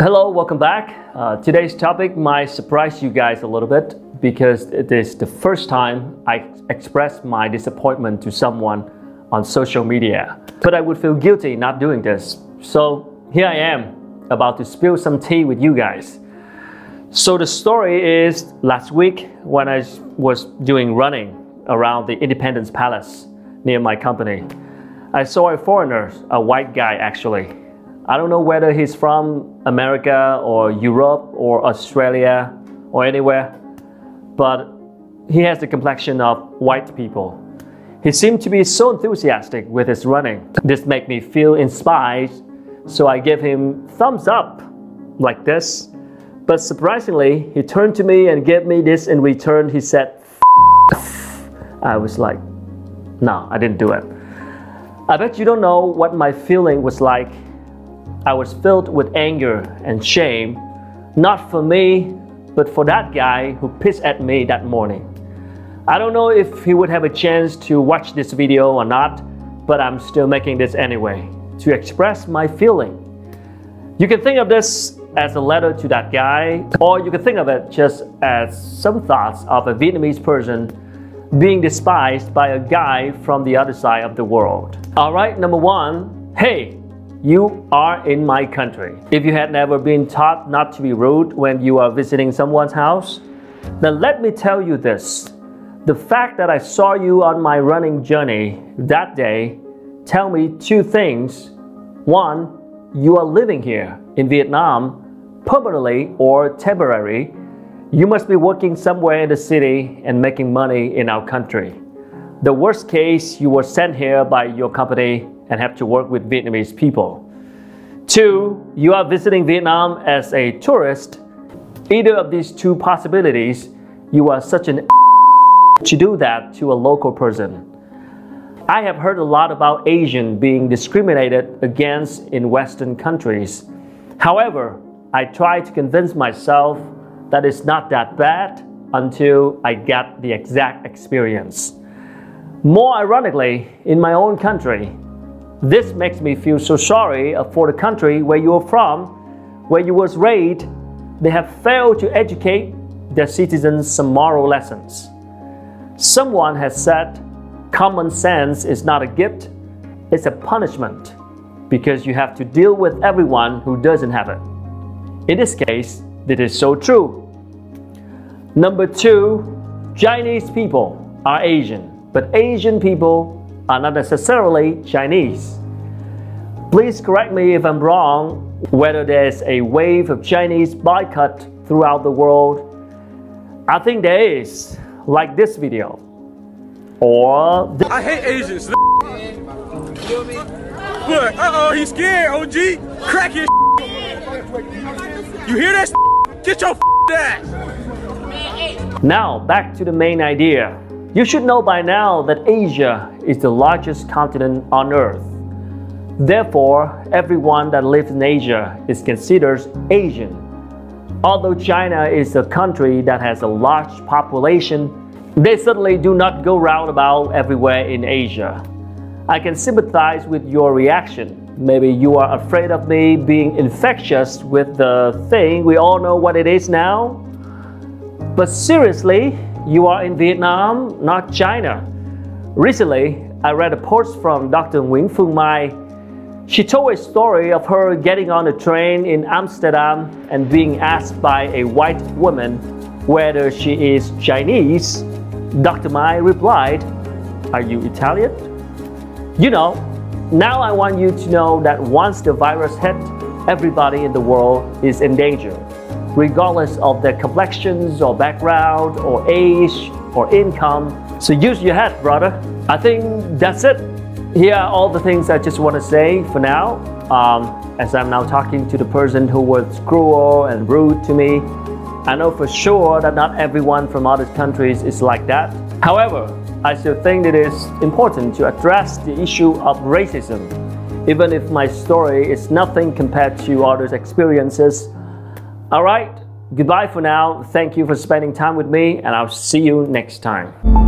Hello, welcome back. Uh, today's topic might surprise you guys a little bit because it is the first time I express my disappointment to someone on social media. But I would feel guilty not doing this. So here I am, about to spill some tea with you guys. So the story is last week when I was doing running around the Independence Palace near my company, I saw a foreigner, a white guy actually, I don't know whether he's from America or Europe or Australia or anywhere, but he has the complexion of white people. He seemed to be so enthusiastic with his running. This made me feel inspired, so I gave him thumbs up like this. But surprisingly, he turned to me and gave me this in return. He said, I was like, no, I didn't do it. I bet you don't know what my feeling was like I was filled with anger and shame, not for me, but for that guy who pissed at me that morning. I don't know if he would have a chance to watch this video or not, but I'm still making this anyway, to express my feeling. You can think of this as a letter to that guy, or you can think of it just as some thoughts of a Vietnamese person being despised by a guy from the other side of the world. Alright, number one, hey, you are in my country. If you had never been taught not to be rude when you are visiting someone's house, then let me tell you this. The fact that I saw you on my running journey that day tell me two things. One, you are living here in Vietnam permanently or temporary. You must be working somewhere in the city and making money in our country. The worst case, you were sent here by your company and have to work with Vietnamese people. Two, you are visiting Vietnam as a tourist. Either of these two possibilities, you are such an to do that to a local person. I have heard a lot about Asian being discriminated against in Western countries. However, I try to convince myself that it's not that bad until I get the exact experience. More ironically, in my own country, this makes me feel so sorry for the country where you are from, where you was raised. They have failed to educate their citizens some moral lessons. Someone has said, common sense is not a gift, it's a punishment because you have to deal with everyone who doesn't have it. In this case, this is so true. Number two, Chinese people are Asian, but Asian people are not necessarily Chinese. Please correct me if I'm wrong, whether there's a wave of Chinese boycott throughout the world. I think there is, like this video. Or I hate Asians. Look, uh-oh, he's scared, OG. Crack his You hear that Get your ass. Now, back to the main idea. You should know by now that Asia is the largest continent on Earth. Therefore, everyone that lives in Asia is considered Asian. Although China is a country that has a large population, they certainly do not go roundabout everywhere in Asia. I can sympathize with your reaction. Maybe you are afraid of me being infectious with the thing we all know what it is now. But seriously, you are in Vietnam, not China. Recently, I read a post from Dr. Nguyễn Phương Mai. She told a story of her getting on a train in Amsterdam and being asked by a white woman whether she is Chinese. Dr. Mai replied, Are you Italian? You know, now I want you to know that once the virus hit, everybody in the world is in danger regardless of their complexions or background or age or income. So use your head, brother. I think that's it. Here are all the things I just want to say for now. Um, as I'm now talking to the person who was cruel and rude to me, I know for sure that not everyone from other countries is like that. However, I still think it is important to address the issue of racism, even if my story is nothing compared to others' experiences all right, goodbye for now. Thank you for spending time with me, and I'll see you next time.